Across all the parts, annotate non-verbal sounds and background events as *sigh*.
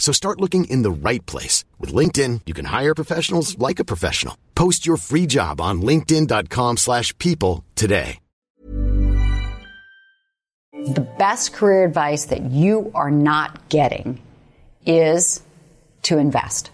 So start looking in the right place. With LinkedIn, you can hire professionals like a professional. Post your free job on linkedin.com slash people today. The best career advice that you are not getting is to invest.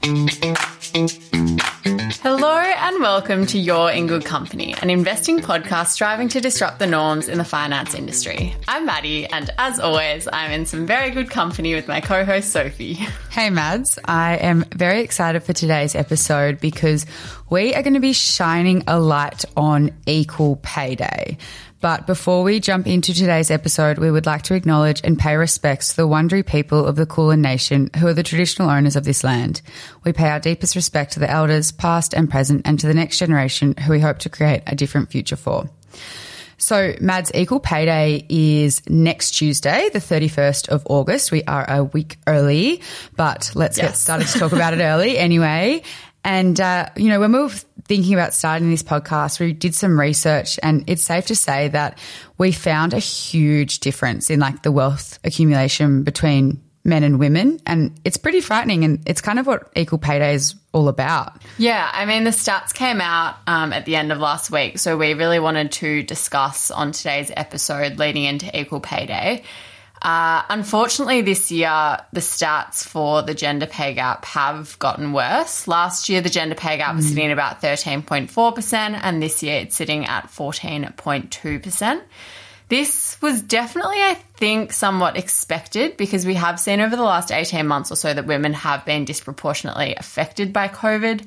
Hello and welcome to You're in Good Company, an investing podcast striving to disrupt the norms in the finance industry. I'm Maddie, and as always, I'm in some very good company with my co host Sophie. *laughs* Hey, Mads. I am very excited for today's episode because we are going to be shining a light on Equal Pay Day. But before we jump into today's episode, we would like to acknowledge and pay respects to the Wurundjeri people of the Kulin Nation, who are the traditional owners of this land. We pay our deepest respect to the elders, past and present, and to the next generation, who we hope to create a different future for. So, Mads, Equal Pay Day is next Tuesday, the 31st of August. We are a week early, but let's get started to talk *laughs* about it early anyway. And, uh, you know, when we were thinking about starting this podcast, we did some research and it's safe to say that we found a huge difference in like the wealth accumulation between men and women. And it's pretty frightening. And it's kind of what Equal Pay Day is all about. Yeah, I mean, the stats came out um, at the end of last week, so we really wanted to discuss on today's episode leading into Equal Pay Day. Uh, unfortunately, this year, the stats for the gender pay gap have gotten worse. Last year, the gender pay gap was sitting at about 13.4%, and this year it's sitting at 14.2%. This was definitely, I think, somewhat expected because we have seen over the last 18 months or so that women have been disproportionately affected by COVID.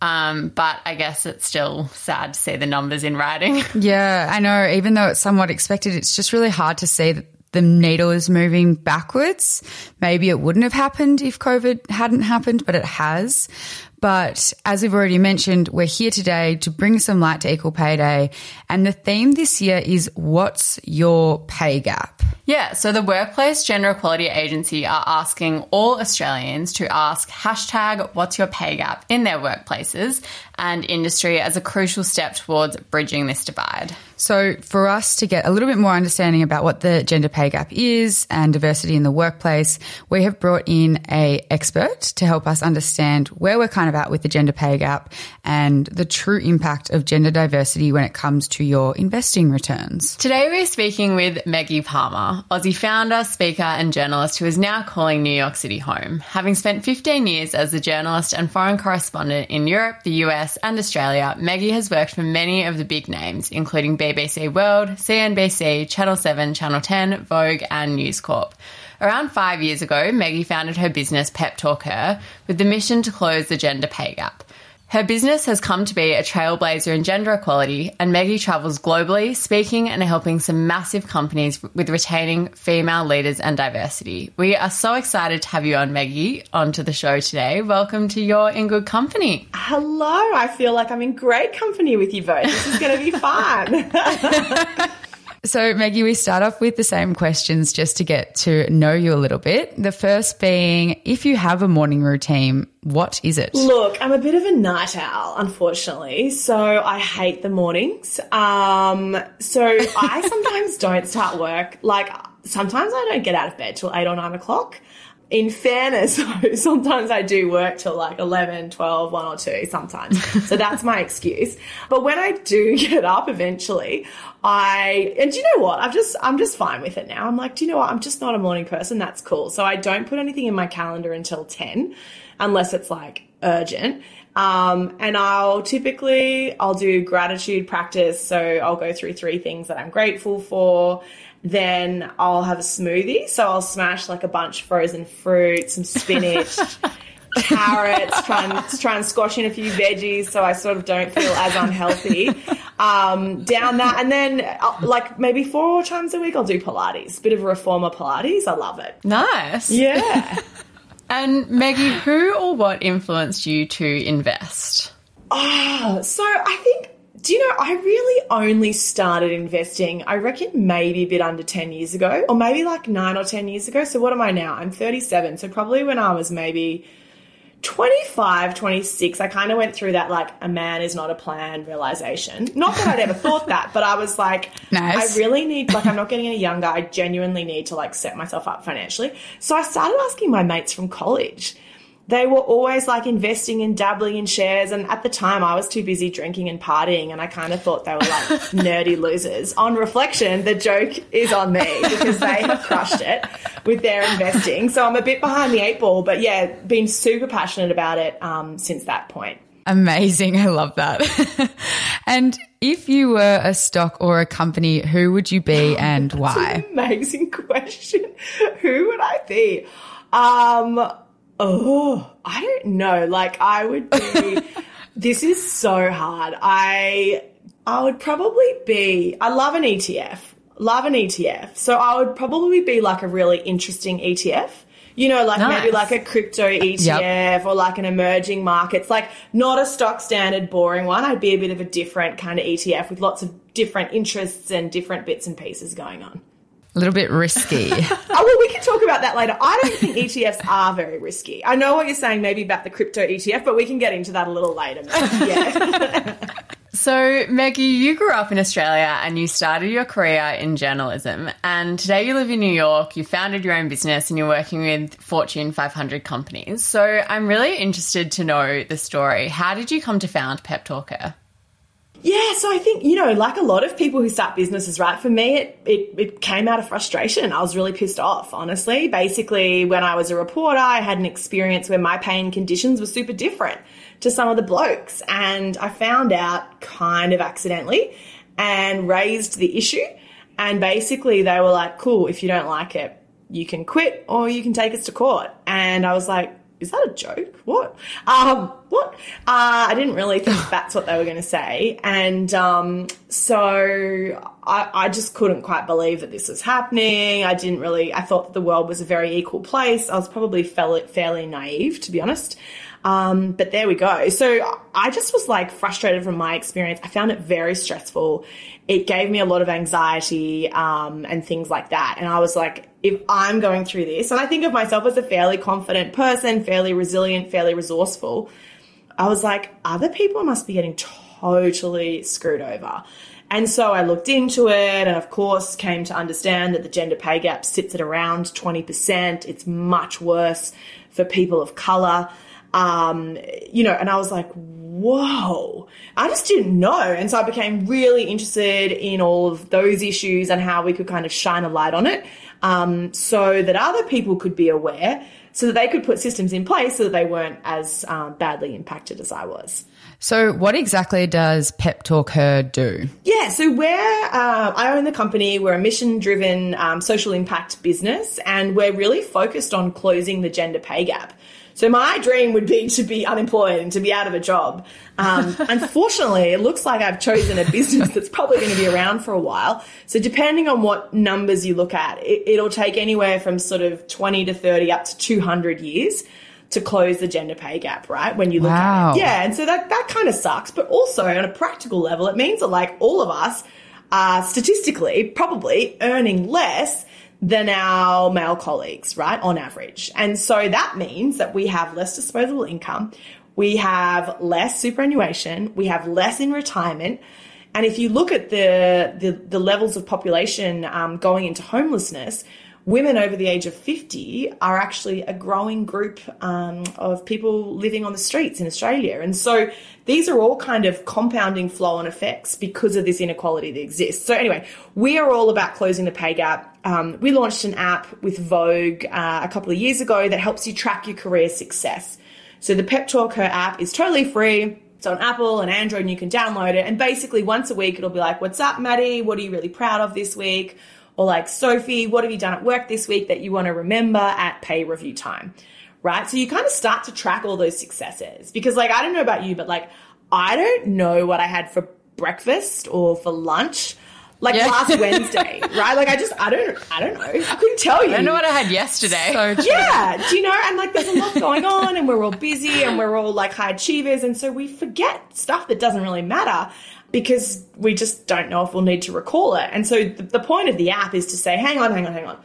Um, but I guess it's still sad to see the numbers in writing. *laughs* Yeah, I know. Even though it's somewhat expected, it's just really hard to see that the needle is moving backwards. Maybe it wouldn't have happened if COVID hadn't happened, but it has. But as we've already mentioned, we're here today to bring some light to Equal Pay Day. And the theme this year is What's Your Pay Gap? Yeah, so the Workplace Gender Equality Agency are asking all Australians to ask hashtag what's your pay gap in their workplaces and industry as a crucial step towards bridging this divide. So, for us to get a little bit more understanding about what the gender pay gap is and diversity in the workplace, we have brought in a expert to help us understand where we're kind of at with the gender pay gap and the true impact of gender diversity when it comes to your investing returns. Today we're speaking with Maggie Palmer, Aussie founder, speaker, and journalist who is now calling New York City home. Having spent 15 years as a journalist and foreign correspondent in Europe, the US, and Australia, Maggie has worked for many of the big names, including BBC World, CNBC, Channel 7, Channel 10, Vogue, and News Corp. Around five years ago, Maggie founded her business Pep Talk Her with the mission to close the gender pay gap. Her business has come to be a trailblazer in gender equality, and Maggie travels globally, speaking and helping some massive companies with retaining female leaders and diversity. We are so excited to have you on, Maggie, onto the show today. Welcome to You're in Good Company. Hello, I feel like I'm in great company with you both. This is going to be fun. *laughs* So, Maggie, we start off with the same questions just to get to know you a little bit. The first being if you have a morning routine, what is it? Look, I'm a bit of a night owl, unfortunately, so I hate the mornings. Um, so *laughs* I sometimes don't start work. Like, sometimes I don't get out of bed till 8 or 9 o'clock. In fairness, *laughs* though, sometimes I do work till like 11, 12, 1 or 2 sometimes. So that's my excuse. But when I do *laughs* get up eventually, I, and do you know what? I've just, I'm just fine with it now. I'm like, do you know what? I'm just not a morning person. That's cool. So I don't put anything in my calendar until 10 unless it's like urgent. Um, and I'll typically, I'll do gratitude practice. So I'll go through three things that I'm grateful for. Then I'll have a smoothie. So I'll smash like a bunch of frozen fruit, some spinach, *laughs* carrots, try and, try and squash in a few veggies so I sort of don't feel as unhealthy. Um, down that. And then uh, like maybe four times a week I'll do Pilates, bit of reformer Pilates. I love it. Nice. Yeah. *laughs* And Maggie, who or what influenced you to invest? Oh, so I think, do you know, I really only started investing, I reckon maybe a bit under 10 years ago, or maybe like nine or 10 years ago. So what am I now? I'm 37. So probably when I was maybe 25, 26, I kind of went through that like a man is not a plan realization. Not that I'd ever thought that, but I was like, Nice. I really need, like, I'm not getting any younger. I genuinely need to like set myself up financially. So I started asking my mates from college. They were always like investing and dabbling in shares. And at the time, I was too busy drinking and partying. And I kind of thought they were like *laughs* nerdy losers. On reflection, the joke is on me because they have crushed it with their investing. So I'm a bit behind the eight ball. But yeah, been super passionate about it um, since that point. Amazing. I love that. *laughs* and if you were a stock or a company, who would you be *laughs* and why? Amazing question. Who would I be? Um, oh, I don't know. Like I would be, *laughs* this is so hard. I, I would probably be, I love an ETF, love an ETF. So I would probably be like a really interesting ETF. You know, like Nice. maybe like a crypto ETF or like an emerging markets, like not a stock standard boring one. I'd be a bit of a different kind of ETF with lots of different interests and different bits and pieces going on. A little bit risky. *laughs* Oh, well, we can talk about that later. I don't think ETFs are very risky. I know what you're saying maybe about the crypto ETF, but we can get into that a little later. *laughs* Yeah. So, Maggie, you grew up in Australia and you started your career in journalism. And today you live in New York, you founded your own business, and you're working with Fortune 500 companies. So, I'm really interested to know the story. How did you come to found Pep Talk Her? Yeah, so I think, you know, like a lot of people who start businesses, right? For me, it, it, it came out of frustration. I was really pissed off, honestly. Basically, when I was a reporter, I had an experience where my pay and conditions were super different to some of the blokes. And I found out kind of accidentally and raised the issue. And basically, they were like, cool, if you don't like it, you can quit or you can take us to court. And I was like, is that a joke? What? Um, what? Uh, I didn't really think *sighs* that's what they were going to say. And um, so I, I just couldn't quite believe that this was happening. I didn't really, I thought that the world was a very equal place. I was probably fairly, fairly naive, to be honest. Um, but there we go. So I just was like frustrated from my experience. I found it very stressful. It gave me a lot of anxiety um, and things like that. And I was like, if I'm going through this, and I think of myself as a fairly confident person, fairly resilient, fairly resourceful, I was like, other people must be getting totally screwed over. And so I looked into it and, of course, came to understand that the gender pay gap sits at around 20%. It's much worse for people of color. Um, you know, and I was like, whoa, I just didn't know. And so I became really interested in all of those issues and how we could kind of shine a light on it um, so that other people could be aware, so that they could put systems in place so that they weren't as um, badly impacted as I was. so, what exactly does Pep Talk Her do? Yeah, so we're, uh, I own the company. We're a mission driven um, social impact business, and we're really focused on closing the gender pay gap. So my dream would be to be unemployed and to be out of a job. Um, *laughs* unfortunately, it looks like I've chosen a business that's probably going to be around for a while. So depending on what numbers you look at, it, it'll take anywhere from sort of 20 to 30 up to 200 years to close the gender pay gap, right? When you look Wow. at it. Yeah, and so that, that kind of sucks. But also on a practical level, it means that like all of us are statistically probably earning less than our male colleagues, right? On average. And so that means that we have less disposable income. We have less superannuation. We have less in retirement. And if you look at the, the, the levels of population um, going into homelessness, women over the age of 50 are actually a growing group um, of people living on the streets in Australia. And so these are all kind of compounding flow on effects because of this inequality that exists. So, anyway, we are all about closing the pay gap. Um, we launched an app with Vogue uh, a couple of years ago that helps you track your career success. So, the Pep Talk Her app is totally free. It's on Apple and Android, and you can download it. And basically, once a week, it'll be like, What's up, Maddie? What are you really proud of this week? Or like, Sophie, what have you done at work this week that you want to remember at pay review time? Right? So you kind of start to track all those successes because, like, I don't know about you, but like, I don't know what I had for breakfast or for lunch like Yeah. last *laughs* Wednesday, right? Like I just, I don't, I don't know. I couldn't tell you. I don't know what I had yesterday. So. Yeah, do you know? And like, there's a lot going on, and we're all busy, and we're all like high achievers, and so we forget stuff that doesn't really matter because we just don't know if we'll need to recall it. And so the, the point of the app is to say, hang on, hang on, hang on,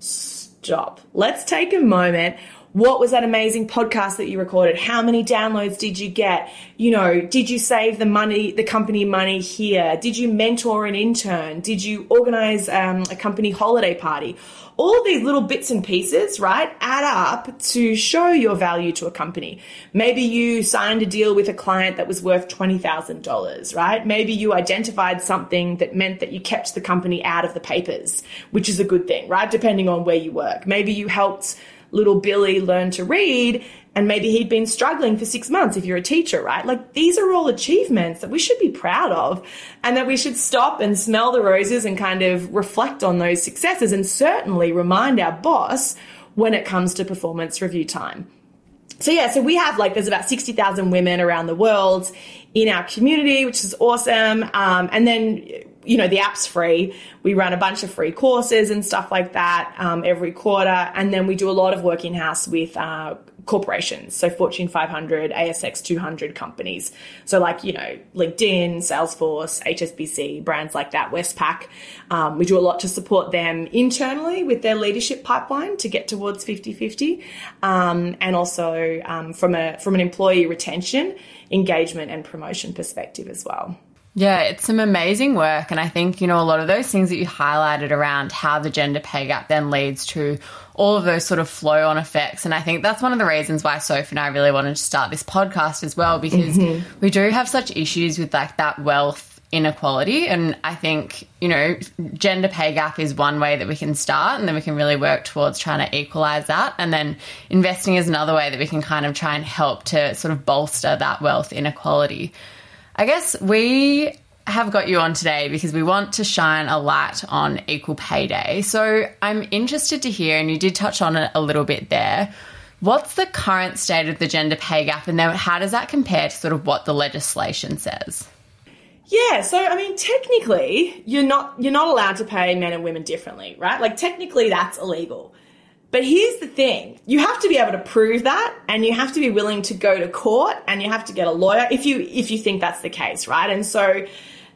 stop. Let's take a moment. What was that amazing podcast that you recorded? How many downloads did you get? You know, did you save the money, the company money here? Did you mentor an intern? Did you organize um, a company holiday party? All these little bits and pieces, right, add up to show your value to a company. Maybe you signed a deal with a client that was worth $20,000, right? Maybe you identified something that meant that you kept the company out of the papers, which is a good thing, right? Depending on where you work. Maybe you helped little Billy learn to read and maybe he'd been struggling for six months if you're a teacher, right? Like these are all achievements that we should be proud of and that we should stop and smell the roses and kind of reflect on those successes and certainly remind our boss when it comes to performance review time. So yeah, so we have like there's about sixty thousand women around the world in our community, which is awesome. Um, and then you know the app's free. We run a bunch of free courses and stuff like that um, every quarter, and then we do a lot of work in house with uh, corporations, so Fortune 500, ASX 200 companies. So like you know LinkedIn, Salesforce, HSBC, brands like that, Westpac. Um, we do a lot to support them internally with their leadership pipeline to get towards 50-50, um, and also um, from a from an employee retention, engagement, and promotion perspective as well. Yeah, it's some amazing work. And I think, you know, a lot of those things that you highlighted around how the gender pay gap then leads to all of those sort of flow on effects. And I think that's one of the reasons why Soph and I really wanted to start this podcast as well, because mm-hmm. we do have such issues with like that wealth inequality. And I think, you know, gender pay gap is one way that we can start and then we can really work towards trying to equalize that. And then investing is another way that we can kind of try and help to sort of bolster that wealth inequality. I guess we have got you on today because we want to shine a light on Equal Pay Day. So I'm interested to hear, and you did touch on it a little bit there. What's the current state of the gender pay gap, and then how does that compare to sort of what the legislation says? Yeah, so I mean, technically, you're not you're not allowed to pay men and women differently, right? Like technically, that's illegal. But here's the thing: you have to be able to prove that, and you have to be willing to go to court, and you have to get a lawyer if you if you think that's the case, right? And so,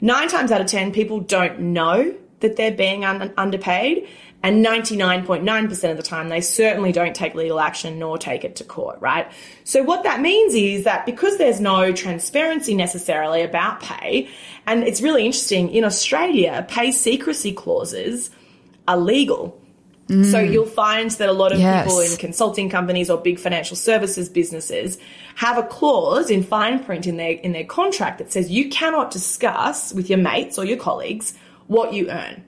nine times out of ten, people don't know that they're being un- underpaid, and 99.9% of the time, they certainly don't take legal action nor take it to court, right? So what that means is that because there's no transparency necessarily about pay, and it's really interesting, in Australia, pay secrecy clauses are legal. So mm. you'll find that a lot of Yes. people in consulting companies or big financial services businesses have a clause in fine print in their in their contract that says you cannot discuss with your mates or your colleagues what you earn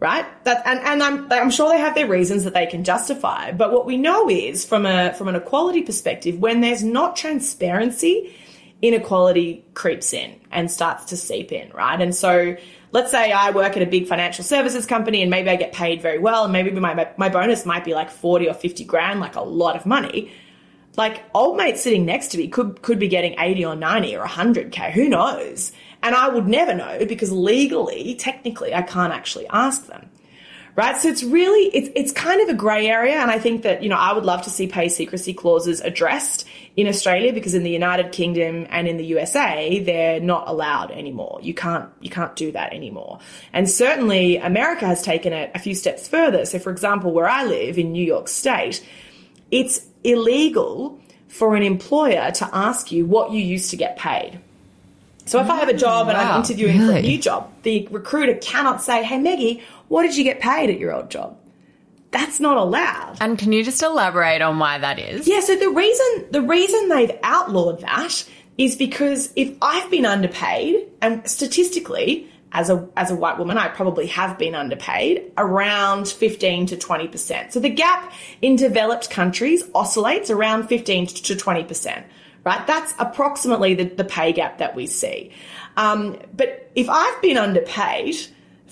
right? That and, and I'm I'm sure they have their reasons that they can justify. But what we know is from a from an equality perspective, when there's not transparency, inequality creeps in and starts to seep in, right? And so let's say I work at a big financial services company and maybe I get paid very well and maybe my my bonus might be like 40 or 50 grand, like a lot of money. Like old mate sitting next to me could could be getting 80 or 90 or 100k, who knows? And I would never know because legally, technically, I can't actually ask them. Right? So it's really it's it's kind of a grey area and I think that, you know, I would love to see pay secrecy clauses addressed in Australia because in the United Kingdom and in the USA, they're not allowed anymore. You can't you can't do that anymore. And certainly America has taken it a few steps further. So for example, where I live in New York State, it's illegal for an employer to ask you what you used to get paid. So if I have a job and I'm interviewing for a new job, the recruiter cannot say, "Hey Maggie, what did you get paid at your old job?" That's not allowed. And can you just elaborate on why that is? Yeah, so the reason the reason they've outlawed that is because if I've been underpaid, and statistically, as a as a white woman, I probably have been underpaid around fifteen to twenty percent. So the gap in developed countries oscillates around fifteen to twenty percent. Right, that's approximately the, the pay gap that we see. Um, but if I've been underpaid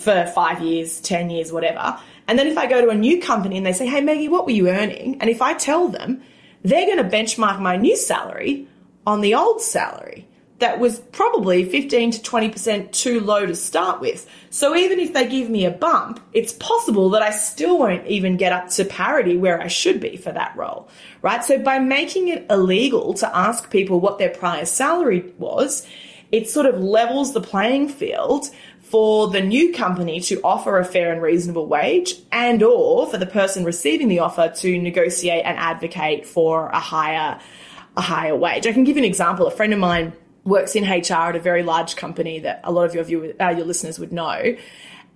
for five years, ten years, whatever, and then if I go to a new company and they say, "Hey, Maggie, what were you earning?" and if I tell them, they're going to benchmark my new salary on the old salary. that was probably 15 to 20% too low to start with. So even if they give me a bump, it's possible that I still won't even get up to parity where I should be for that role, right? So by making it illegal to ask people what their prior salary was, it sort of levels the playing field for the new company to offer a fair and reasonable wage and or for the person receiving the offer to negotiate and advocate for a higher a higher wage. I can give you an example. A friend of mine works in HR at a very large company that a lot of your viewers, uh, your listeners would know,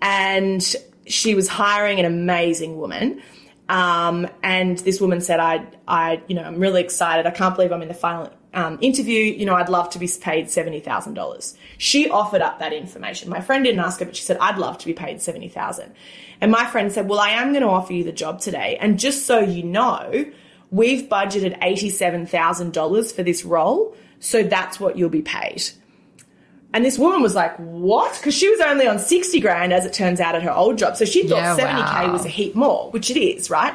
and she was hiring an amazing woman. Um, and this woman said, "I, I, you know, I'm really excited. I can't believe I'm in the final um, interview. You know, I'd love to be paid seventy thousand dollars." She offered up that information. My friend didn't ask her, but she said, "I'd love to be paid seventy thousand. And my friend said, "Well, I am going to offer you the job today, and just so you know, we've budgeted eighty-seven thousand dollars for this role." So that's what you'll be paid. And this woman was like, what? Because she was only on 60 grand, as it turns out, at her old job. So she thought Yeah, 70K wow. was a heap more, which it is, right?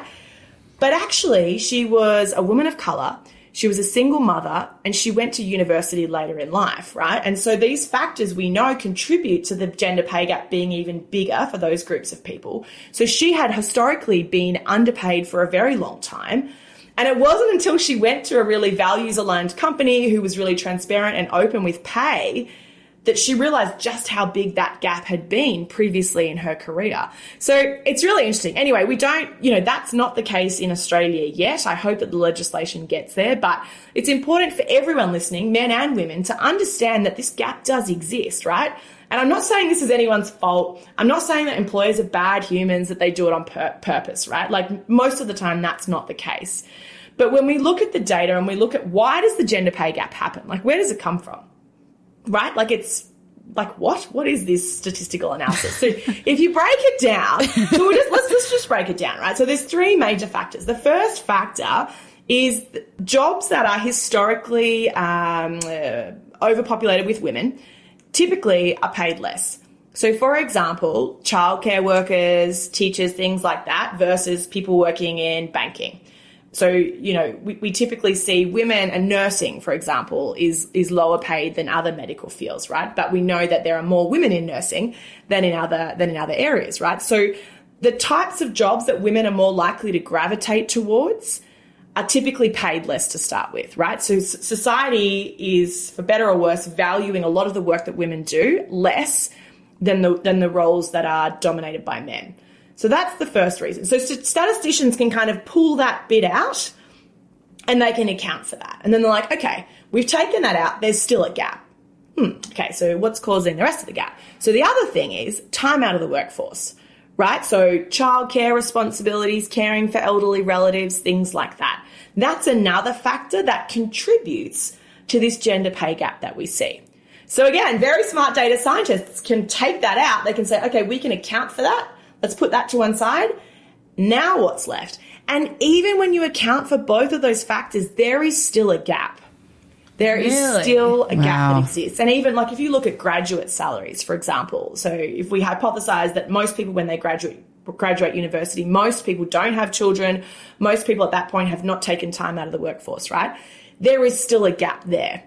But actually, she was a woman of color. She was a single mother and she went to university later in life, right? And so these factors we know contribute to the gender pay gap being even bigger for those groups of people. So she had historically been underpaid for a very long time. And it wasn't until she went to a really values aligned company who was really transparent and open with pay that she realized just how big that gap had been previously in her career. So it's really interesting. Anyway, we don't, you know, that's not the case in Australia yet. I hope that the legislation gets there, but it's important for everyone listening, men and women, to understand that this gap does exist, right? And I'm not saying this is anyone's fault. I'm not saying that employers are bad humans, that they do it on pur- purpose, right? Like most of the time, that's not the case. But when we look at the data and we look at why does the gender pay gap happen? Like, where does it come from? Right? Like, it's like what? What is this statistical analysis? So, if you break it down, so just, let's, let's just break it down, right? So, there's three major factors. The first factor is jobs that are historically um, uh, overpopulated with women typically are paid less. So, for example, childcare workers, teachers, things like that, versus people working in banking. So, you know, we, we typically see women and nursing, for example, is, is lower paid than other medical fields, right? But we know that there are more women in nursing than in other, than in other areas, right? So the types of jobs that women are more likely to gravitate towards are typically paid less to start with, right? So society is, for better or worse, valuing a lot of the work that women do less than the, than the roles that are dominated by men. So that's the first reason. So statisticians can kind of pull that bit out and they can account for that. And then they're like, okay, we've taken that out. There's still a gap. Hmm. Okay. So what's causing the rest of the gap? So the other thing is time out of the workforce, right? So childcare responsibilities, caring for elderly relatives, things like that. That's another factor that contributes to this gender pay gap that we see. So again, very smart data scientists can take that out. They can say, okay, we can account for that. Let's put that to one side. Now what's left? And even when you account for both of those factors, there is still a gap. There is Really? still a gap that exists. And even like if you look at graduate salaries, for example, so if we hypothesize that most people when they graduate graduate university, most people don't have children, most people at that point have not taken time out of the workforce, right? There is still a gap there.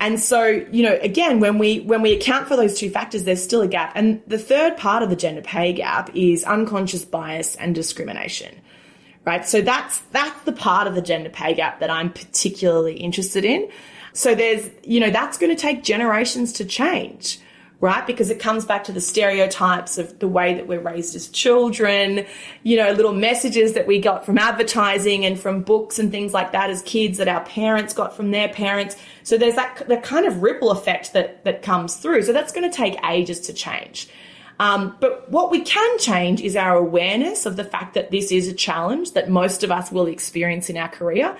And so, you know, again, when we when we account for those two factors, there's still a gap. And the third part of the gender pay gap is unconscious bias and discrimination. Right? So that's that's the part of the gender pay gap that I'm particularly interested in. So there's, you know, that's going to take generations to change. Right? Because it comes back to the stereotypes of the way that we're raised as children, you know, little messages that we got from advertising and from books and things like that as kids that our parents got from their parents. So there's that, that kind of ripple effect that, that comes through. So that's going to take ages to change. Um, but what we can change is our awareness of the fact that this is a challenge that most of us will experience in our career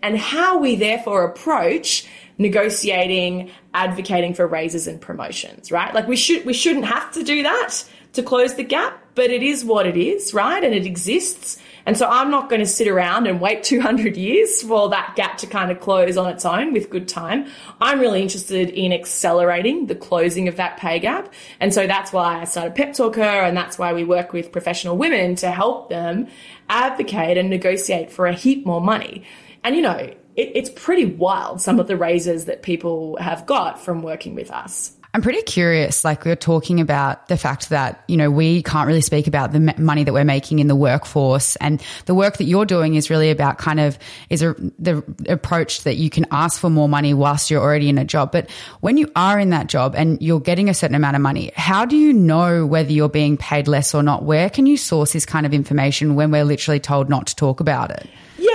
and how we therefore approach negotiating, advocating for raises and promotions, right? Like we should, we shouldn't have to do that to close the gap, but it is what it is, right? And it exists. And so I'm not going to sit around and wait *laughs* 200 years for that gap to kind of close on its own with good time. I'm really interested in accelerating the closing of that pay gap. And so that's why I started Pep Talk Her and that's why we work with professional women to help them advocate and negotiate for a heap more money. And you know, it, it's pretty wild some of the raises that people have got from working with us. I'm pretty curious. Like we are talking about the fact that, you know, we can't really speak about the money that we're making in the workforce and the work that you're doing is really about kind of is a, the approach that you can ask for more money whilst you're already in a job. But when you are in that job and you're getting a certain amount of money, how do you know whether you're being paid less or not? Where can you source this kind of information when we're literally told not to talk about it?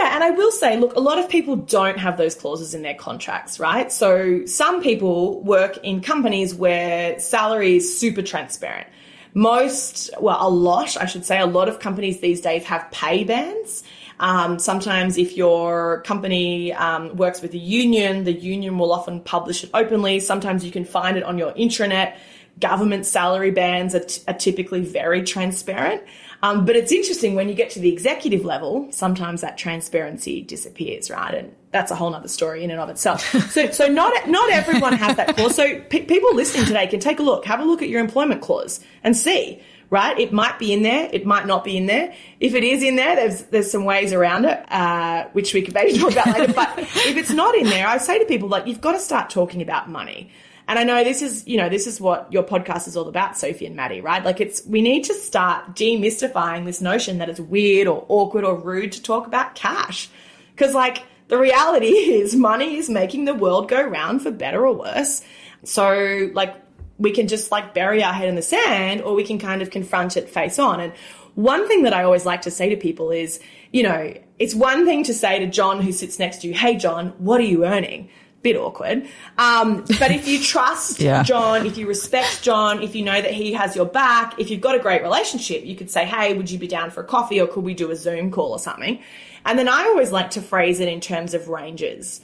Yeah, and I will say, look, a lot of people don't have those clauses in their contracts, right? So some people work in companies where salary is super transparent. Most, well, a lot, I should say, a lot of companies these days have pay bands. Um, sometimes, if your company um, works with a union, the union will often publish it openly. Sometimes you can find it on your intranet. Government salary bands are, t- are typically very transparent. Um, but it's interesting when you get to the executive level, sometimes that transparency disappears, right? And that's a whole other story in and of itself. so, *laughs* so not, not everyone has that clause. So people listening today can take a look, have a look at your employment clause and see, right? It might be in there. It might not be in there. If it is in there, there's, there's some ways around it, uh, which we can maybe talk about later. But *laughs* if it's not in there, I say to people, like, you've got to start talking about money. And I know this is, you know, this is what your podcast is all about, Sophie and Maddie, right? Like it's, we need to start demystifying this notion that it's weird or awkward or rude to talk about cash. Cause like the reality *laughs* is money is making the world go round for better or worse. So like we can just like bury our head in the sand or we can kind of confront it face on. And one thing that I always like to say to people is, you know, it's one thing to say to John who sits next to you, Hey, John, what are you earning? Bit awkward. Um, but if you *laughs* trust yeah. John, if you respect John, if you know that he has your back, if you've got a great relationship, you could say, Hey, would you be down for a coffee or could we do a Zoom call or something? And then I always like to phrase it in terms of ranges.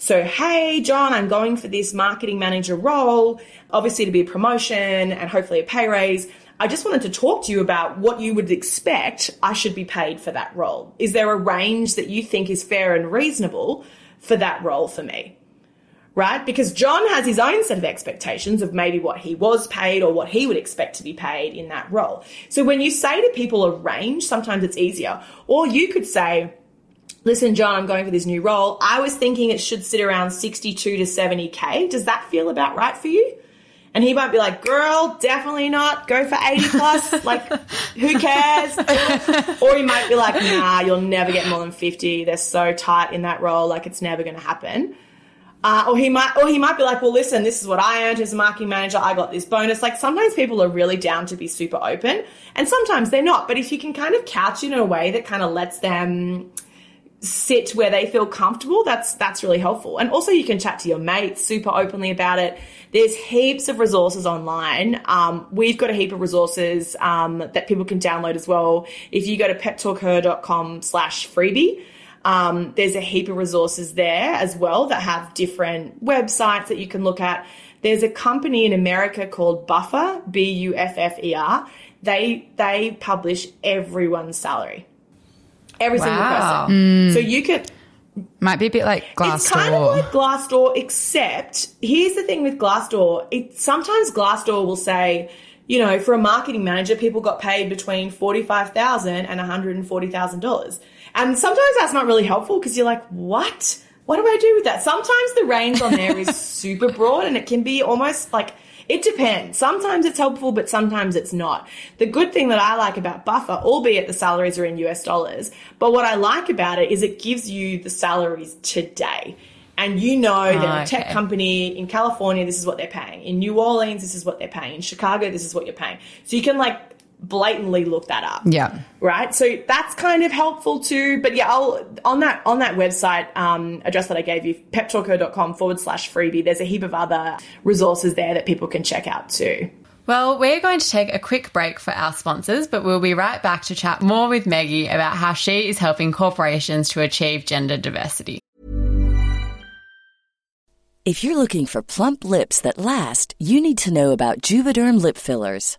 So, hey, John, I'm going for this marketing manager role, obviously to be a promotion and hopefully a pay raise. I just wanted to talk to you about what you would expect I should be paid for that role. Is there a range that you think is fair and reasonable for that role for me? Right? Because John has his own set of expectations of maybe what he was paid or what he would expect to be paid in that role. So when you say to people a range, sometimes it's easier. Or you could say, listen, John, I'm going for this new role. I was thinking it should sit around 62 to 70K. Does that feel about right for you? And he might be like, girl, definitely not. Go for 80 plus. *laughs* like, who cares? or he might be like, nah, you'll never get more than 50. They're so tight in that role. Like, it's never going to happen. Uh, or he might, or he might be like, well, listen, this is what I earned as a marketing manager. I got this bonus. Like sometimes people are really down to be super open and sometimes they're not. But if you can kind of couch it in a way that kind of lets them sit where they feel comfortable, that's, that's really helpful. And also you can chat to your mates super openly about it. There's heaps of resources online. Um, we've got a heap of resources, um, that people can download as well. If you go to peptalkher.com slash freebie, um, there's a heap of resources there as well that have different websites that you can look at. There's a company in America called Buffer, B U F F E R. They they publish everyone's salary, every wow. single person. Mm. So you could might be a bit like Glassdoor. It's kind of like Glassdoor, except here's the thing with Glassdoor. It, sometimes Glassdoor will say, you know, for a marketing manager, people got paid between forty-five thousand and one hundred and forty thousand dollars. And sometimes that's not really helpful because you're like, what? What do I do with that? Sometimes the range on there is *laughs* super broad and it can be almost like, it depends. Sometimes it's helpful, but sometimes it's not. The good thing that I like about Buffer, albeit the salaries are in US dollars, but what I like about it is it gives you the salaries today. And you know that a ah, tech company in California, this is what they're paying. In New Orleans, this is what they're paying. In Chicago, this is what you're paying. So you can like blatantly look that up. Yeah. Right. So that's kind of helpful too. But yeah, I'll on that on that website um, address that I gave you, peptalkher.com forward slash freebie. There's a heap of other resources there that people can check out too. Well, we're going to take a quick break for our sponsors, but we'll be right back to chat more with Maggie about how she is helping corporations to achieve gender diversity. If you're looking for plump lips that last, you need to know about Juvederm lip fillers.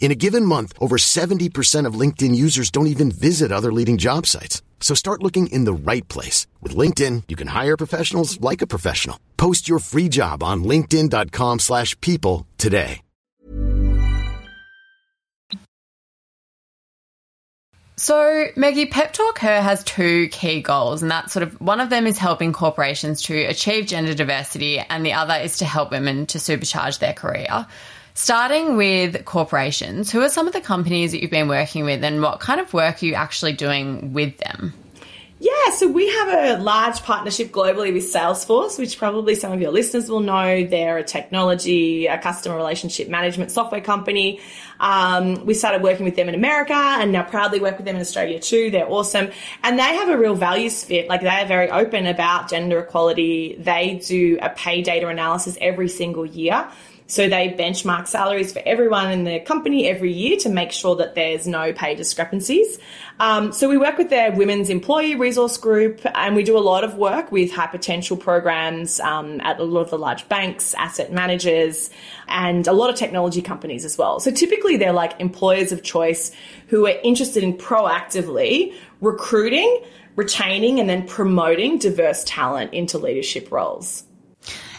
In a given month, over 70% of LinkedIn users don't even visit other leading job sites. So start looking in the right place. With LinkedIn, you can hire professionals like a professional. Post your free job on linkedin.com slash people today. So, Maggie, Pep Talk Her has two key goals, and that's sort of one of them is helping corporations to achieve gender diversity, and the other is to help women to supercharge their career. Starting with corporations, who are some of the companies that you've been working with, and what kind of work are you actually doing with them? Yeah, so we have a large partnership globally with Salesforce, which probably some of your listeners will know. They're a technology, a customer relationship management software company. Um, we started working with them in America and now proudly work with them in Australia too. They're awesome. And they have a real values fit. Like they are very open about gender equality. They do a pay data analysis every single year. So they benchmark salaries for everyone in the company every year to make sure that there's no pay discrepancies. Um, so we work with their women's employee resource group and we do a lot of work with high potential programs um, at a lot of the large banks, asset managers, and a lot of technology companies as well. So typically they're like employers of choice who are interested in proactively recruiting, retaining, and then promoting diverse talent into leadership roles.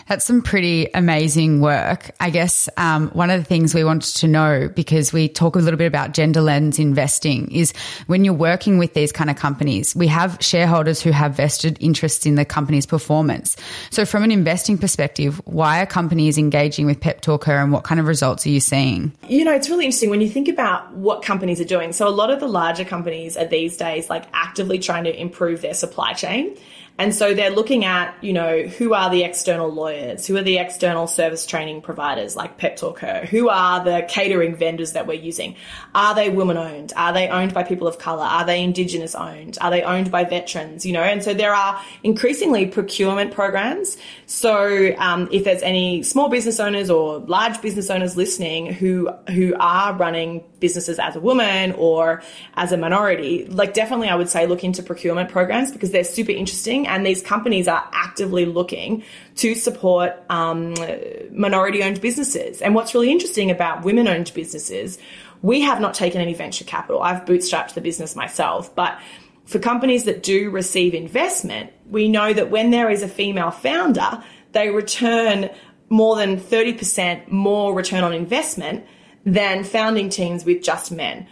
That's some pretty amazing work. I guess um, one of the things we wanted to know, because we talk a little bit about gender lens investing, is when you're working with these kind of companies, we have shareholders who have vested interests in the company's performance. So, from an investing perspective, why are companies engaging with Pep Talk Her and what kind of results are you seeing? You know, it's really interesting when you think about what companies are doing. So, a lot of the larger companies are these days like actively trying to improve their supply chain. And so they're looking at, you know, who are the external lawyers? Who are the external service training providers like Pep Talk Her? Who are the catering vendors that we're using? Are they women owned? Are they owned by people of color? Are they indigenous owned? Are they owned by veterans? You know, and so there are increasingly procurement programs. So um, if there's any small business owners or large business owners listening who who are running businesses as a woman or as a minority, like definitely I would say look into procurement programs because they're super interesting and these companies are actively looking to support um, minority owned businesses. And what's really interesting about women owned businesses, we have not taken any venture capital. I've bootstrapped the business myself, but for companies that do receive investment, we know that when there is a female founder, they return more than 30% more return on investment than founding teams with just men.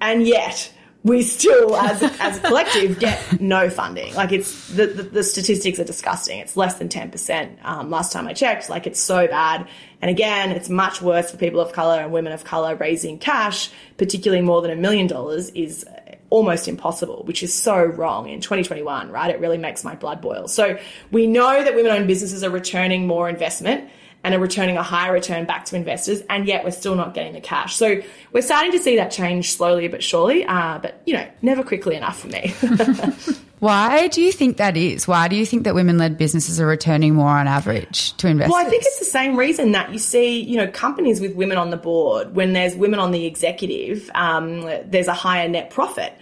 And yet, we still, as as a collective, get no funding. Like it's the, the, the statistics are disgusting. It's less than ten percent. Um, last time I checked, like it's so bad. And again, it's much worse for people of color and women of color raising cash, particularly more than a million dollars, is almost impossible, which is so wrong in 2021. Right? It really makes my blood boil. So we know that women-owned businesses are returning more investment and are returning a higher return back to investors, and yet we're still not getting the cash. So we're starting to see that change slowly but surely, uh, but you know, never quickly enough for me. *laughs* Why do you think that is? Why do you think that women led businesses are returning more on average to investors? Well, I think it's the same reason that you see, you know, companies with women on the board, when there's women on the executive, um, there's a higher net profit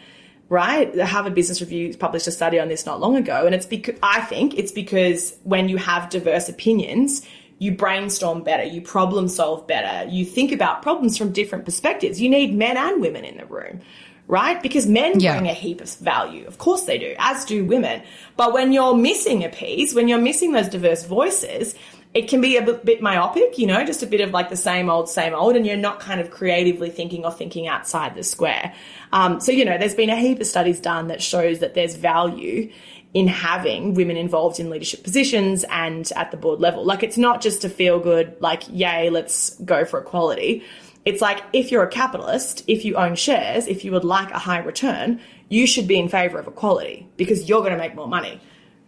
right? The Harvard Business Review published a study on this not long ago, and it's because I think it's because when you have diverse opinions, you brainstorm better, you problem solve better, you think about problems from different perspectives. You need men and women in the room, right? Because men Yeah. bring a heap of value. Of course they do, as do women. But when you're missing a piece, when you're missing those diverse voices, it can be a bit, bit myopic, you know, just a bit of like the same old, same old, and you're not kind of creatively thinking or thinking outside the square. Um, so, you know, there's been a heap of studies done that shows that there's value in having women involved in leadership positions and at the board level. Like, it's not just a feel good, like, yay, let's go for equality. It's like if you're a capitalist, if you own shares, if you would like a high return, you should be in favor of equality because you're going to make more money.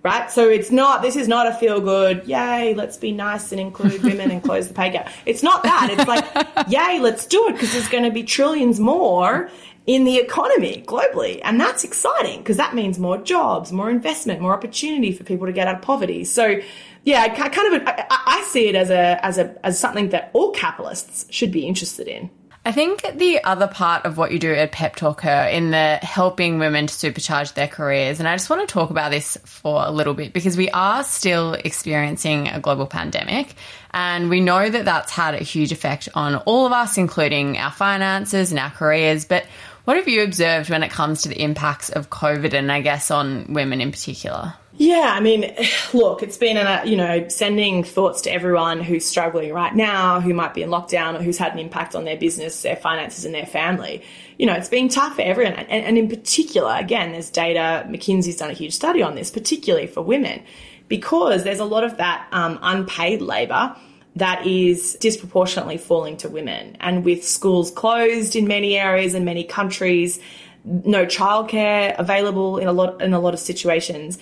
Right? So it's not, this is not a feel good, yay, let's be nice and include *laughs* women and close the pay gap. It's not that. It's like, yay, let's do it because there's going to be trillions more in the economy globally. And that's exciting because that means more jobs, more investment, more opportunity for people to get out of poverty. So yeah, I kind of, I, I see it as a, as a, as something that all capitalists should be interested in. I think the other part of what you do at Pep Talk Her in the helping women to supercharge their careers, and I just want to talk about this for a little bit because we are still experiencing a global pandemic, and we know that that's had a huge effect on all of us, including our finances and our careers. But what have you observed when it comes to the impacts of COVID and I guess on women in particular? Yeah, I mean, look, it's been, a, you know, sending thoughts to everyone who's struggling right now, who might be in lockdown or who's had an impact on their business, their finances, and their family. You know, it's been tough for everyone. And, and in particular, again, there's data, McKinsey's done a huge study on this, particularly for women, because there's a lot of that um, unpaid labour that is disproportionately falling to women. And with schools closed in many areas and many countries, no childcare available in a lot in a lot of situations,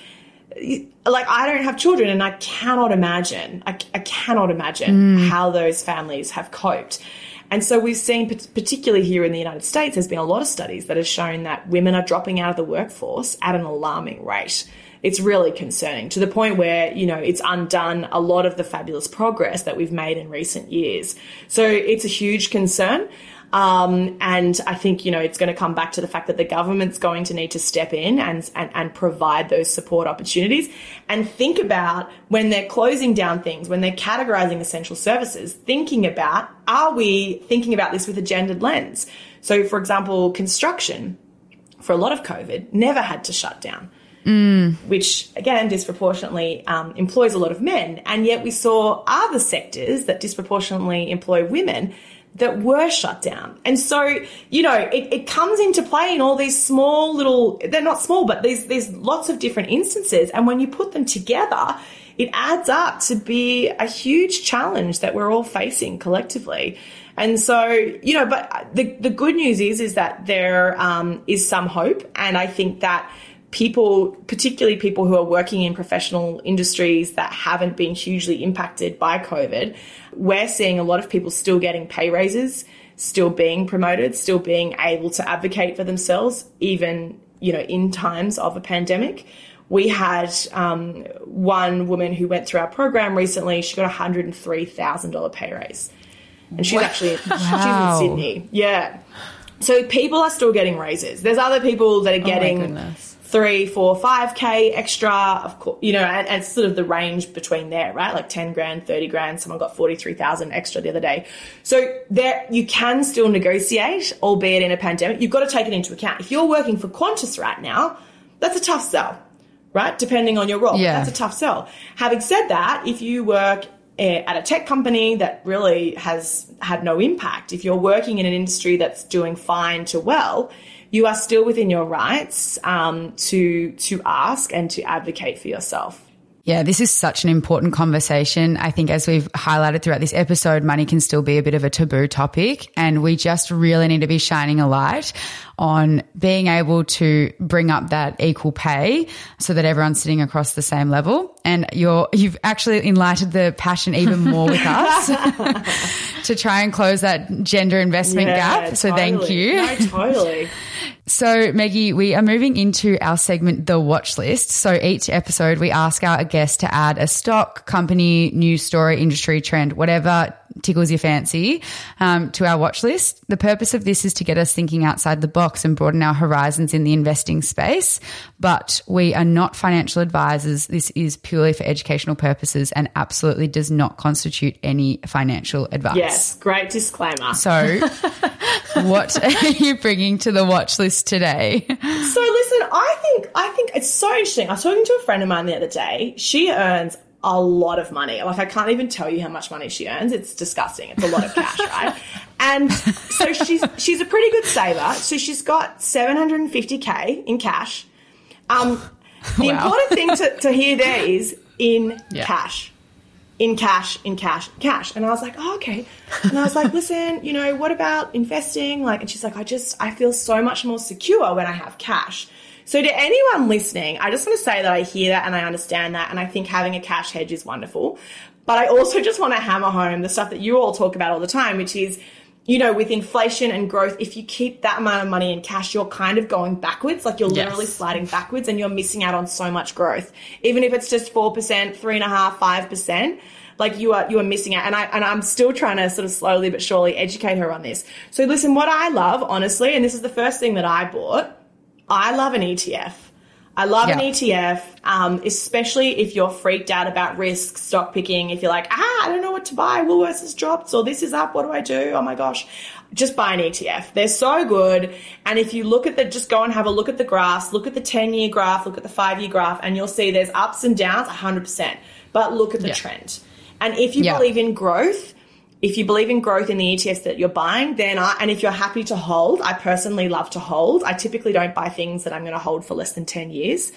like I don't have children and I cannot imagine, I, I cannot imagine mm. how those families have coped. And so we've seen, particularly here in the United States, there's been a lot of studies that have shown that women are dropping out of the workforce at an alarming rate. It's really concerning to the point where, you know, it's undone a lot of the fabulous progress that we've made in recent years. So it's a huge concern. Um, and I think, you know, it's going to come back to the fact that the government's going to need to step in and, and, and provide those support opportunities and think about when they're closing down things, when they're categorizing essential services, thinking about, are we thinking about this with a gendered lens? So, for example, construction for a lot of COVID never had to shut down which again disproportionately um, employs a lot of men. And yet we saw other sectors that disproportionately employ women that were shut down. And so, you know, it, it comes into play in all these small little, they're not small, but there's, there's lots of different instances. And when you put them together, it adds up to be a huge challenge that we're all facing collectively. And so, you know, but the, the good news is, is that there um, is some hope. And I think that people, particularly people who are working in professional industries that haven't been hugely impacted by COVID, we're seeing a lot of people still getting pay raises, still being promoted, still being able to advocate for themselves, even, you know, in times of a pandemic. We had um, one woman who went through our program recently. She got a hundred and three thousand dollar pay raise, and she's actually she's in Sydney. Yeah, so people are still getting raises. There's other people that are getting goodness. Three, four, five k extra. Of course, you know, and, and sort of the range between there, right? Like ten grand, thirty grand. Someone got forty three thousand extra the other day. So there, you can still negotiate, albeit in a pandemic. You've got to take it into account. If you're working for Qantas right now, that's a tough sell, right? Depending on your role, Yeah. that's a tough sell. Having said that, if you work eh, at a tech company that really has had no impact, if you're working in an industry that's doing fine to well, you are still within your rights um, to to ask and to advocate for yourself. Yeah, this is such an important conversation. I think, as we've highlighted throughout this episode, money can still be a bit of a taboo topic. And we just really need to be shining a light on being able to bring up that equal pay so that everyone's sitting across the same level. And you're, you've actually enlightened the passion even more with *laughs* us to try and close that gender investment Yeah, gap. So thank you. No, totally. *laughs* So, Maggie, we are moving into our segment, The Watch List. So, each episode, we ask our guests to add a stock, company, news story, industry trend, whatever tickles your fancy, um, to our watch list. The purpose of this is to get us thinking outside the box and broaden our horizons in the investing space. But we are not financial advisors. This is purely for educational purposes and absolutely does not constitute any financial advice. Yes, great disclaimer. So, *laughs* what are you bringing to the watch list today? So listen, I think I think it's so interesting. I was talking to a friend of mine the other day. She earns a lot of money. Like I can't even tell you how much money she earns. It's disgusting. It's a lot of cash, *laughs* right? And so she's she's a pretty good saver. So she's got 750k in cash. Um, the Wow. important thing to, to hear there is in Yeah. cash. In cash, in cash, cash. And I was like, oh, okay. And I was like, listen, you know, what about investing? Like, and she's like, I just, I feel so much more secure when I have cash. So to anyone listening, I just want to say that I hear that and I understand that. And I think having a cash hedge is wonderful. But I also just want to hammer home the stuff that you all talk about all the time, which is, you know, with inflation and growth, if you keep that amount of money in cash, you're kind of going backwards. Like you're Yes. literally sliding backwards and you're missing out on so much growth. Even if it's just 4%, three and a half, five percent like you are you are missing out and I and I'm still trying to sort of slowly but surely educate her on this. So listen, what I love, honestly, and this is the first thing that I bought, I love an ETF. I love an ETF, um, especially if you're freaked out about risk, stock picking. If you're like, ah, I don't know what to buy, Woolworths has dropped, or this is up, what do I do? Oh my gosh. Just buy an ETF. They're so good. And if you look at the, just go and have a look at the graphs, look at the 10 year graph, look at the five year graph, and you'll see there's ups and downs 100%. But look at the Yeah. trend. And if you Yeah. believe in growth, if you believe in growth in the ETFs that you're buying, then I, and if you're happy to hold, I personally love to hold. I typically don't buy things that I'm going to hold for less than 10 years,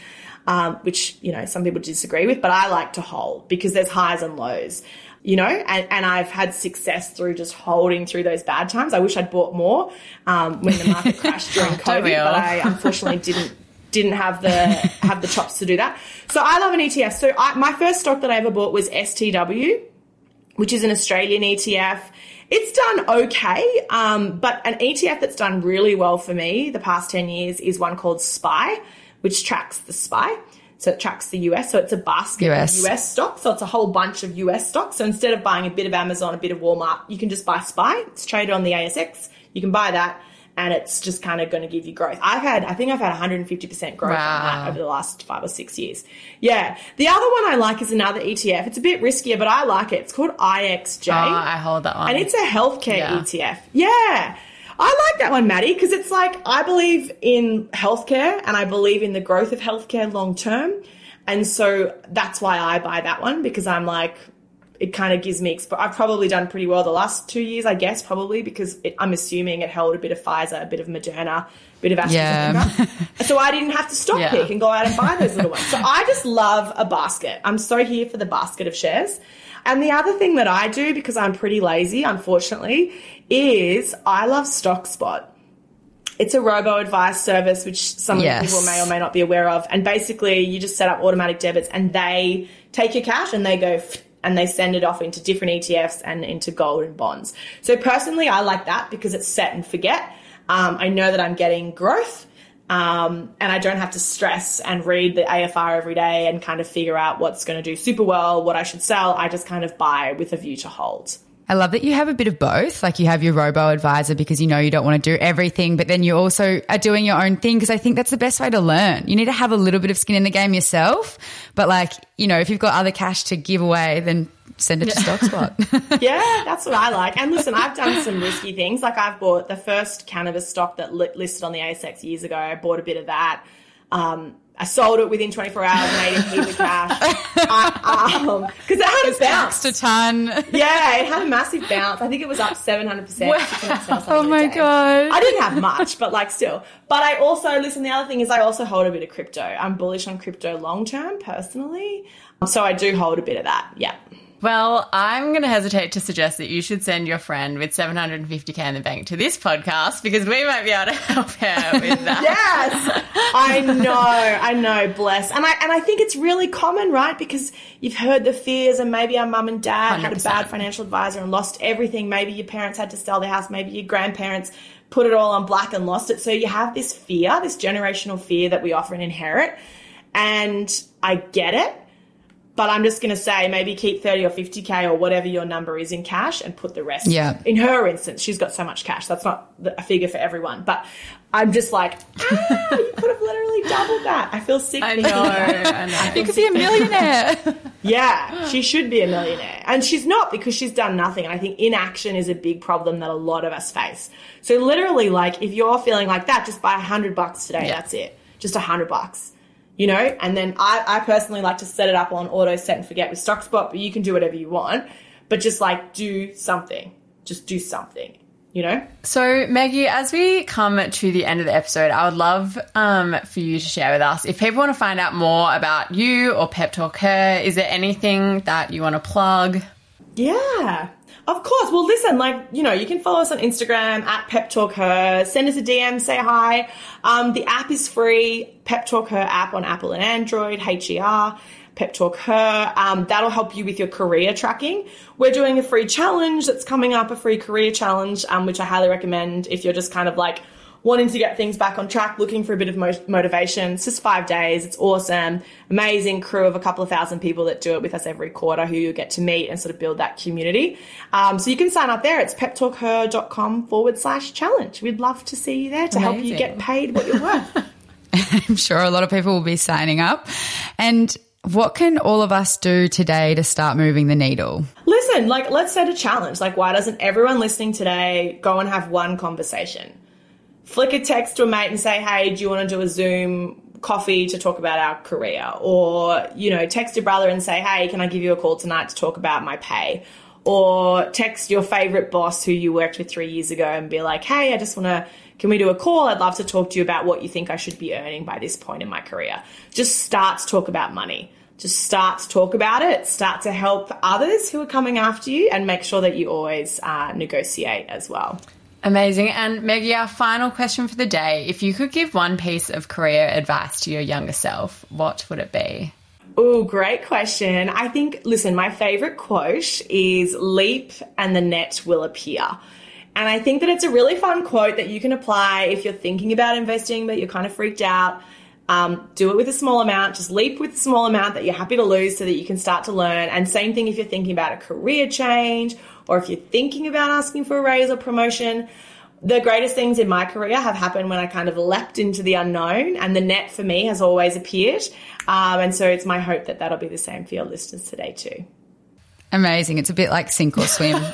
um, which, you know, some people disagree with, but I like to hold because there's highs and lows, you know, and, and I've had success through just holding through those bad times. I wish I'd bought more, um, when the market crashed *laughs* during COVID, but I unfortunately *laughs* didn't didn't have the have the chops to do that. So I love an ETF. So I, my first stock that I ever bought was STW which is an Australian ETF. It's done okay, um, but an ETF that's done really well for me the past 10 years is one called SPY, which tracks the SPY. So it tracks the US. So it's a basket US. of US stocks. So it's a whole bunch of US stocks. So instead of buying a bit of Amazon, a bit of Walmart, you can just buy SPY. It's traded on the ASX. You can buy that and it's just kind of going to give you growth. I've had, I think I've had 150% growth on Wow. that over the last five or six years. Yeah. The other one I like is another ETF. It's a bit riskier, but I like it. It's called IXJ. Oh, I hold that one. and it's a healthcare Yeah. ETF. Yeah. I like that one, Maddie, because it's like I believe in healthcare and I believe in the growth of healthcare long term. And so that's why I buy that one because I'm like, it kind of gives me, exp- I've probably done pretty well the last two years, I guess, probably because it, I'm assuming it held a bit of Pfizer, a bit of Moderna, a bit of AstraZeneca. Yeah. *laughs* so I didn't have to stock Yeah. pick and go out and buy those little ones. So I just love a basket. I'm so here for the basket of shares. And the other thing that I do, because I'm pretty lazy, unfortunately, is I love StockSpot. It's a robo advice service, which some Yes. people may or may not be aware of. And basically, you just set up automatic debits and they take your cash and they go and they send it off into different ETFs and into gold and bonds. So personally, I like that because it's set and forget. Um, I know that I'm getting growth. Um, and I don't have to stress and read the AFR every day and kind of figure out what's going to do super well, what I should sell. I just kind of buy with a view to hold. I love that you have a bit of both. Like you have your robo advisor because you know you don't want to do everything, but then you also are doing your own thing because I think that's the best way to learn. You need to have a little bit of skin in the game yourself, but like, you know, if you've got other cash to give away, then send it to StockSpot. yeah, *laughs* *laughs* that's what I like. And listen, I've done some risky things. Like I've bought the first cannabis stock that li- listed on the ASX years ago. I bought a bit of that. Um, I sold it within 24 hours, and made a heap of cash. *laughs* I, um, it had a bounce. A ton. Yeah, it had a massive bounce. I think it was up 700%. 600% *laughs* Oh my. God. I didn't have much, but like still. But I also, listen, the other thing is I also hold a bit of crypto. I'm bullish on crypto long term, personally. So I do hold a bit of that. Yeah. Well, I'm going to hesitate to suggest that you should send your friend with 750k in the bank to this podcast because we might be able to help her with *laughs* that. yes, *laughs* I know, I know, bless, and I and I think it's really common, right? Because you've heard the fears, and maybe our mum and dad had a bad financial advisor and lost everything. Maybe your parents had to sell their house. Maybe your grandparents put it all on black and lost it. So you have this fear, this generational fear that we often inherit, and I get it. But I'm just going to say maybe keep 30 or 50K or whatever your number is in cash and put the rest. Yeah. In her instance, she's got so much cash. That's not a figure for everyone. But I'm just like, ah, you could have *laughs* literally doubled that. I feel sick. I know. I know. *laughs* You could be a millionaire. *laughs* Yeah, she should be a millionaire. And she's not because she's done nothing. And I think inaction is a big problem that a lot of us face. So literally, like, if you're feeling like that, just buy a hundred bucks today. Yeah. That's it. Just a hundred bucks. You know, and then I, I personally like to set it up on auto set and forget with StockSpot, but you can do whatever you want. But just like do something. Just do something. You know? So, Maggie, as we come to the end of the episode, I would love um, for you to share with us if people want to find out more about you or Pep Talk Her. Is there anything that you want to plug? Yeah, of course. Well, listen, like, you know, you can follow us on Instagram at Pep Talk Her. Send us a DM, say hi. Um, the app is free. Pep Talk Her app on Apple and Android, H-E-R. Pep Talk Her. Um, that'll help you with your career tracking. We're doing a free challenge that's coming up, a free career challenge, um, which I highly recommend if you're just kind of like wanting to get things back on track, looking for a bit of mo- motivation. It's just five days. It's awesome. Amazing crew of a couple of thousand people that do it with us every quarter who you get to meet and sort of build that community. Um, so you can sign up there. It's peptalkher.com forward slash challenge. We'd love to see you there to help you get paid what you're worth. *laughs* I'm sure a lot of people will be signing up. And what can all of us do today to start moving the needle? Listen, like, let's set a challenge. Like, why doesn't everyone listening today go and have one conversation? Flick a text to a mate and say, hey, do you want to do a Zoom coffee to talk about our career? Or, you know, text your brother and say, hey, can I give you a call tonight to talk about my pay? Or text your favorite boss who you worked with three years ago and be like, hey, I just want to, can we do a call? I'd love to talk to you about what you think I should be earning by this point in my career. Just start to talk about money. Just start to talk about it. Start to help others who are coming after you and make sure that you always uh, negotiate as well. Amazing. And Maggie, our final question for the day. If you could give one piece of career advice to your younger self, what would it be? Oh, great question. I think, listen, my favorite quote is leap and the net will appear. And I think that it's a really fun quote that you can apply if you're thinking about investing, but you're kind of freaked out. Um, do it with a small amount. Just leap with a small amount that you're happy to lose so that you can start to learn. And same thing if you're thinking about a career change or if you're thinking about asking for a raise or promotion. The greatest things in my career have happened when I kind of leapt into the unknown, and the net for me has always appeared. Um, and so it's my hope that that'll be the same for your listeners today, too. Amazing. It's a bit like sink or swim. *laughs*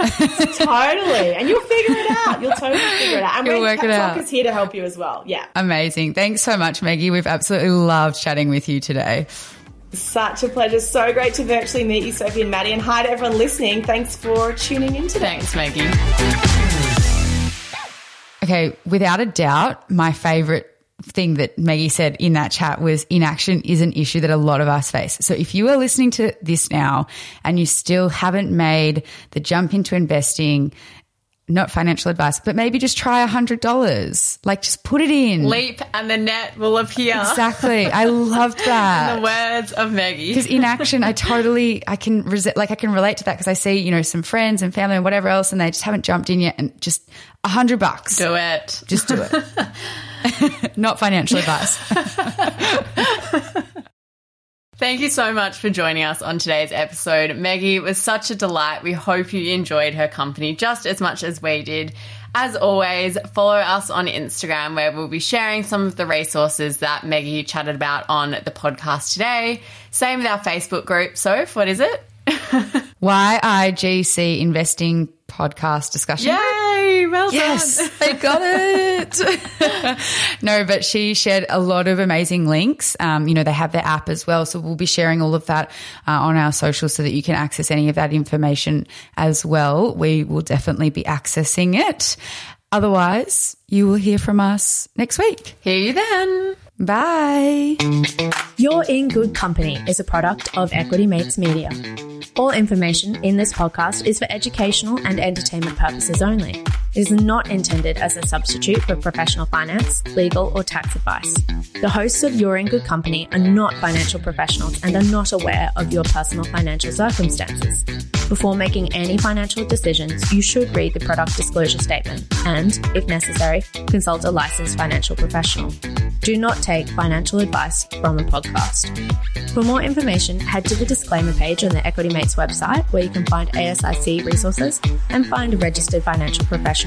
totally. And you'll figure it out. You'll totally figure it out. And You'll we're work it Talk out. is here to help you as well. Yeah. Amazing. Thanks so much, Maggie. We've absolutely loved chatting with you today. Such a pleasure. So great to virtually meet you, Sophie and Maddie. And hi to everyone listening. Thanks for tuning in today. Thanks, Maggie. Okay, without a doubt, my favorite thing that Maggie said in that chat was inaction is an issue that a lot of us face. So if you are listening to this now and you still haven't made the jump into investing, not financial advice, but maybe just try a hundred dollars. Like just put it in. Leap and the net will appear. Exactly. I *laughs* loved that. The words of Maggie. because in action, i totally i can resi- like i can relate to that because i see you know some friends and family and whatever else and they just haven't jumped in yet and just a hundred bucks Do it. just do it *laughs* *laughs* not financial advice Thank you so much for joining us on today's episode. Maggie it was such a delight. We hope you enjoyed her company just as much as we did. As always, follow us on Instagram where we'll be sharing some of the resources that Maggie chatted about on the podcast today. Same with our Facebook group. Soph, what is it? *laughs* yigc investing podcast discussion group. Yay! Well Yes, done. *laughs* I got it. *laughs* no, but she shared a lot of amazing links. Um, you know, they have their app as well. So we'll be sharing all of that uh, on our socials so that you can access any of that information as well. We will definitely be accessing it. Otherwise, you will hear from us next week. Hear you then. Bye. You're in Good Company is a product of Equity Mates Media. All information in this podcast is for educational and entertainment purposes only. Is not intended as a substitute for professional finance, legal, or tax advice. The hosts of You're in Good Company are not financial professionals and are not aware of your personal financial circumstances. Before making any financial decisions, you should read the product disclosure statement and, if necessary, consult a licensed financial professional. Do not take financial advice from a podcast. For more information, head to the disclaimer page on the Equity Mates website where you can find ASIC resources and find a registered financial professional